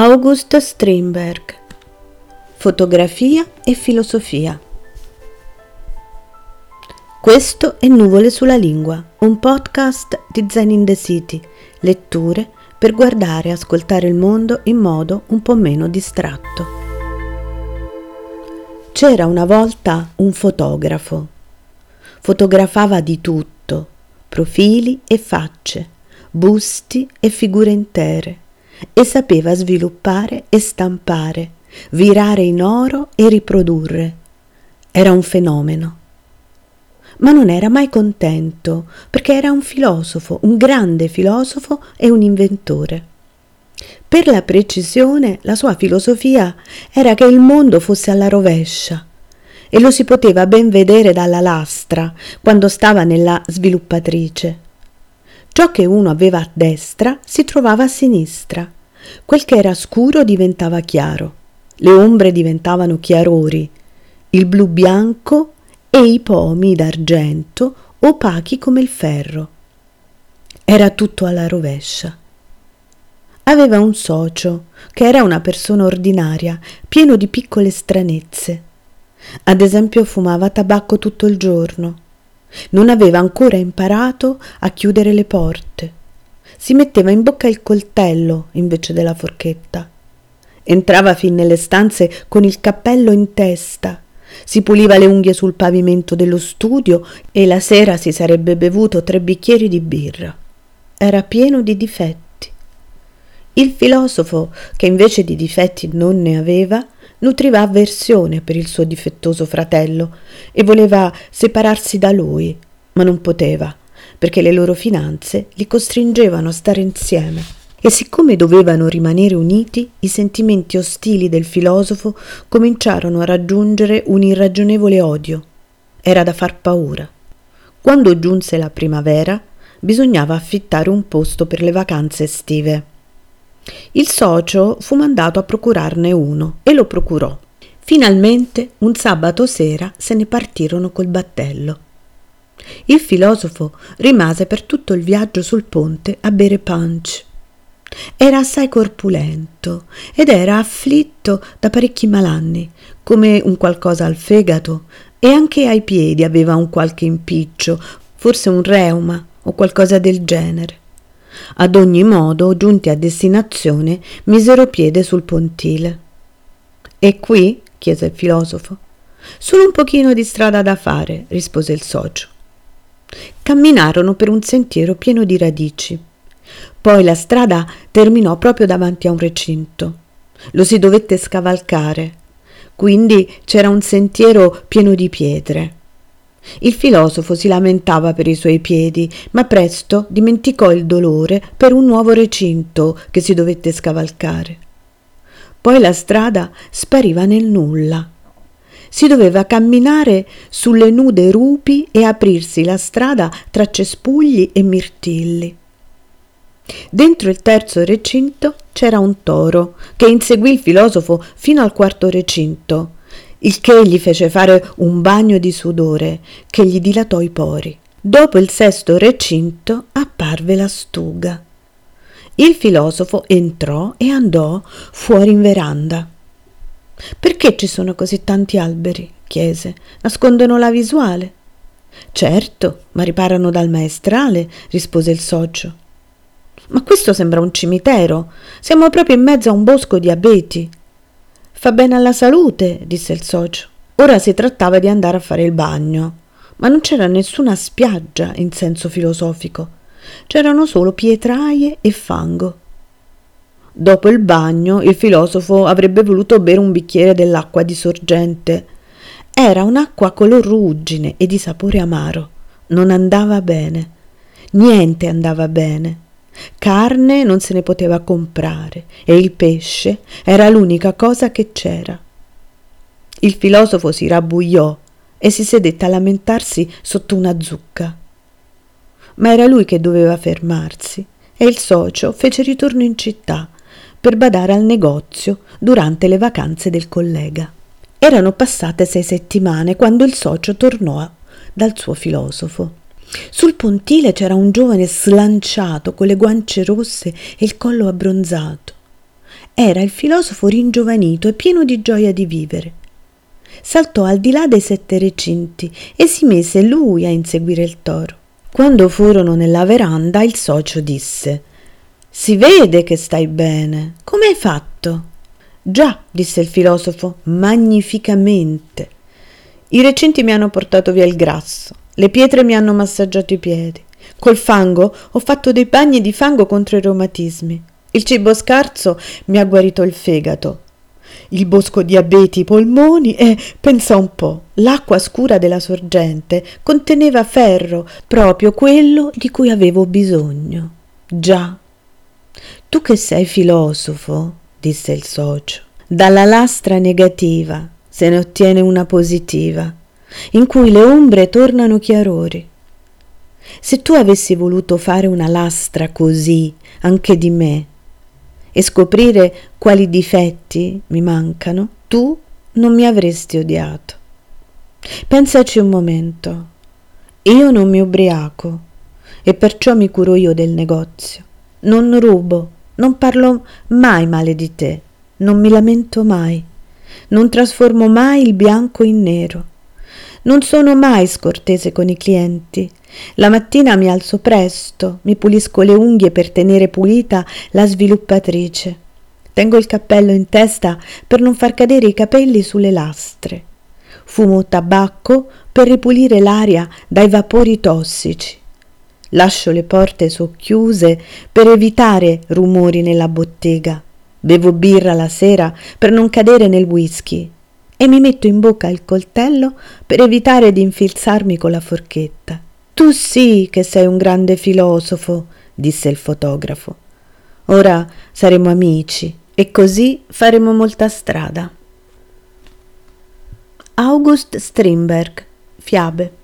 August Strindberg Fotografia e filosofia Questo è Nuvole sulla lingua, un podcast di Zen in the City, letture per guardare e ascoltare il mondo in modo un po' meno distratto. C'era una volta un fotografo. Fotografava di tutto, profili e facce, busti e figure intere e sapeva sviluppare e stampare, virare in oro e riprodurre. Era un fenomeno. Ma non era mai contento, perché era un filosofo, un grande filosofo e un inventore. Per la precisione, la sua filosofia era che il mondo fosse alla rovescia, e lo si poteva ben vedere dalla lastra quando stava nella sviluppatrice. Ciò che uno aveva a destra si trovava a sinistra. Quel che era scuro diventava chiaro. Le ombre diventavano chiarori. Il blu bianco e i pomi d'argento opachi come il ferro. Era tutto alla rovescia. Aveva un socio, che era una persona ordinaria, pieno di piccole stranezze. Ad esempio fumava tabacco tutto il giorno non aveva ancora imparato a chiudere le porte. Si metteva in bocca il coltello invece della forchetta. Entrava fin nelle stanze con il cappello in testa. Si puliva le unghie sul pavimento dello studio e la sera si sarebbe bevuto tre bicchieri di birra. Era pieno di difetti. Il filosofo, che invece di difetti non ne aveva, nutriva avversione per il suo difettoso fratello e voleva separarsi da lui, ma non poteva, perché le loro finanze li costringevano a stare insieme. E siccome dovevano rimanere uniti, i sentimenti ostili del filosofo cominciarono a raggiungere un irragionevole odio. Era da far paura. Quando giunse la primavera, bisognava affittare un posto per le vacanze estive. Il socio fu mandato a procurarne uno e lo procurò. Finalmente, un sabato sera, se ne partirono col battello. Il filosofo rimase per tutto il viaggio sul ponte a bere punch. Era assai corpulento ed era afflitto da parecchi malanni, come un qualcosa al fegato, e anche ai piedi aveva un qualche impiccio, forse un reuma o qualcosa del genere. Ad ogni modo, giunti a destinazione, misero piede sul pontile. E qui? chiese il filosofo. Solo un pochino di strada da fare, rispose il socio. Camminarono per un sentiero pieno di radici. Poi la strada terminò proprio davanti a un recinto. Lo si dovette scavalcare. Quindi c'era un sentiero pieno di pietre. Il filosofo si lamentava per i suoi piedi, ma presto dimenticò il dolore per un nuovo recinto che si dovette scavalcare. Poi la strada spariva nel nulla. Si doveva camminare sulle nude rupi e aprirsi la strada tra cespugli e mirtilli. Dentro il terzo recinto c'era un toro che inseguì il filosofo fino al quarto recinto il che gli fece fare un bagno di sudore che gli dilatò i pori. Dopo il sesto recinto apparve la stuga. Il filosofo entrò e andò fuori in veranda. Perché ci sono così tanti alberi? chiese. Nascondono la visuale. Certo, ma riparano dal maestrale, rispose il socio. Ma questo sembra un cimitero. Siamo proprio in mezzo a un bosco di abeti. Fa bene alla salute, disse il socio. Ora si trattava di andare a fare il bagno, ma non c'era nessuna spiaggia in senso filosofico. C'erano solo pietraie e fango. Dopo il bagno il filosofo avrebbe voluto bere un bicchiere dell'acqua di sorgente. Era un'acqua color ruggine e di sapore amaro. Non andava bene. Niente andava bene. Carne non se ne poteva comprare e il pesce era l'unica cosa che c'era. Il filosofo si rabbuiò e si sedette a lamentarsi sotto una zucca. Ma era lui che doveva fermarsi e il socio fece ritorno in città per badare al negozio durante le vacanze del collega. Erano passate sei settimane quando il socio tornò dal suo filosofo. Sul pontile c'era un giovane slanciato con le guance rosse e il collo abbronzato. era il filosofo ringiovanito e pieno di gioia di vivere. Saltò al di là dei sette recinti e si mise lui a inseguire il toro. Quando furono nella veranda, il socio disse: Si vede che stai bene. Come hai fatto? Già, disse il filosofo, magnificamente. I recinti mi hanno portato via il grasso, le pietre mi hanno massaggiato i piedi. Col fango ho fatto dei bagni di fango contro i reumatismi. Il cibo scarso mi ha guarito il fegato. Il bosco di abeti i polmoni e, pensa un po', l'acqua scura della sorgente conteneva ferro, proprio quello di cui avevo bisogno. Già. Tu che sei filosofo, disse il socio, dalla lastra negativa se ne ottiene una positiva, in cui le ombre tornano chiarori. Se tu avessi voluto fare una lastra così anche di me, e scoprire quali difetti mi mancano, tu non mi avresti odiato. Pensaci un momento. Io non mi ubriaco e perciò mi curo io del negozio. Non rubo, non parlo mai male di te, non mi lamento mai, non trasformo mai il bianco in nero. Non sono mai scortese con i clienti, la mattina mi alzo presto, mi pulisco le unghie per tenere pulita la sviluppatrice. Tengo il cappello in testa per non far cadere i capelli sulle lastre. Fumo tabacco per ripulire l'aria dai vapori tossici. Lascio le porte socchiuse per evitare rumori nella bottega. Bevo birra la sera per non cadere nel whisky e mi metto in bocca il coltello per evitare di infilzarmi con la forchetta. Tu sì che sei un grande filosofo, disse il fotografo. Ora saremo amici e così faremo molta strada. August Strindberg, Fiabe